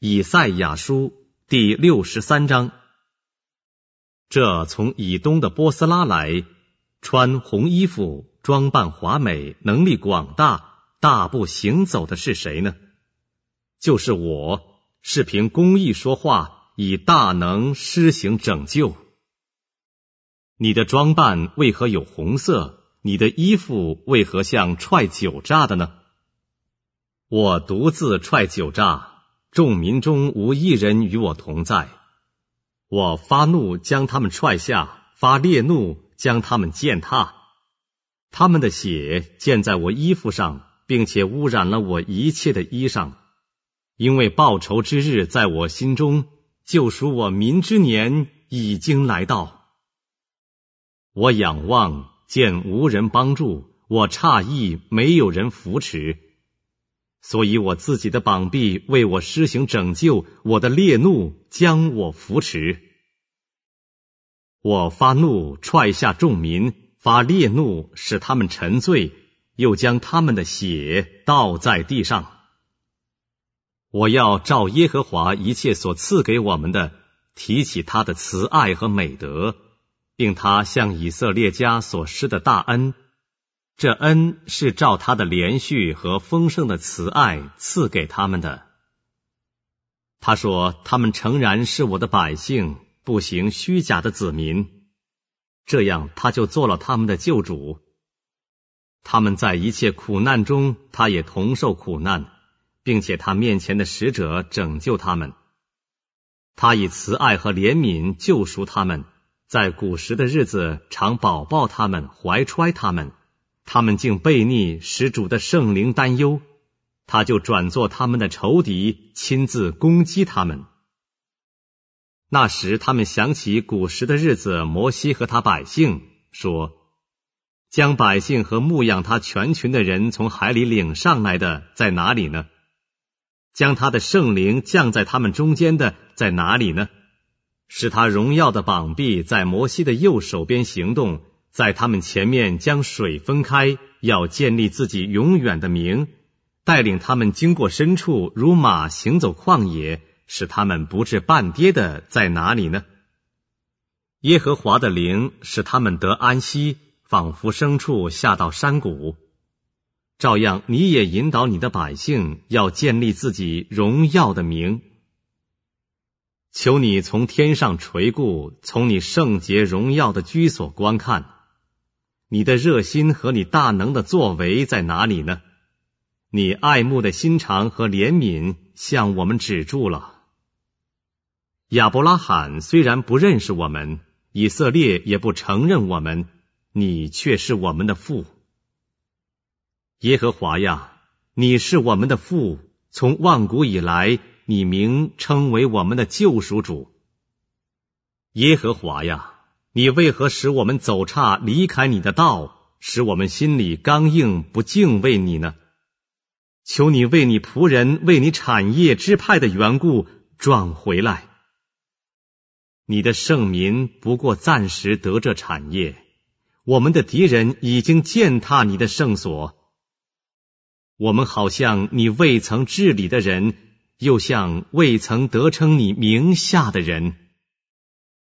以赛亚书第六十三章。这从以东的波斯拉来，穿红衣服，装扮华美，能力广大，大步行走的是谁呢？就是我，是凭公义说话，以大能施行拯救。你的装扮为何有红色？你的衣服为何像踹酒榨的呢？我独自踹酒榨，众民中无一人与我同在。我发怒，将他们踹下；发烈怒，将他们践踏。他们的血溅在我衣服上，并且污染了我一切的衣裳。因为报仇之日在我心中，救赎我民之年已经来到。我仰望，见无人帮助；我诧异，没有人扶持。所以我自己的膀臂为我施行拯救，我的烈怒将我扶持。我发怒，踹下众民；发烈怒，使他们沉醉，又将他们的血倒在地上。我要照耶和华一切所赐给我们的，提起他的慈爱和美德。并他向以色列家所施的大恩，这恩是照他的连续和丰盛的慈爱赐给他们的。他说：“他们诚然是我的百姓，不行虚假的子民。”这样，他就做了他们的救主。他们在一切苦难中，他也同受苦难，并且他面前的使者拯救他们。他以慈爱和怜悯救赎他们。在古时的日子，常保抱他们，怀揣他们，他们竟背逆，使主的圣灵担忧，他就转作他们的仇敌，亲自攻击他们。那时，他们想起古时的日子，摩西和他百姓说：“将百姓和牧养他全群的人从海里领上来的在哪里呢？将他的圣灵降在他们中间的在哪里呢？”使他荣耀的膀臂在摩西的右手边行动，在他们前面将水分开，要建立自己永远的名，带领他们经过深处，如马行走旷野，使他们不至半跌的在哪里呢？耶和华的灵使他们得安息，仿佛牲畜下到山谷。照样，你也引导你的百姓，要建立自己荣耀的名。求你从天上垂顾，从你圣洁荣耀的居所观看，你的热心和你大能的作为在哪里呢？你爱慕的心肠和怜悯向我们止住了。亚伯拉罕虽然不认识我们，以色列也不承认我们，你却是我们的父。耶和华呀，你是我们的父，从万古以来。你名称为我们的救赎主，耶和华呀！你为何使我们走岔，离开你的道，使我们心里刚硬，不敬畏你呢？求你为你仆人、为你产业支派的缘故转回来。你的圣民不过暂时得这产业，我们的敌人已经践踏你的圣所，我们好像你未曾治理的人。又像未曾得称你名下的人。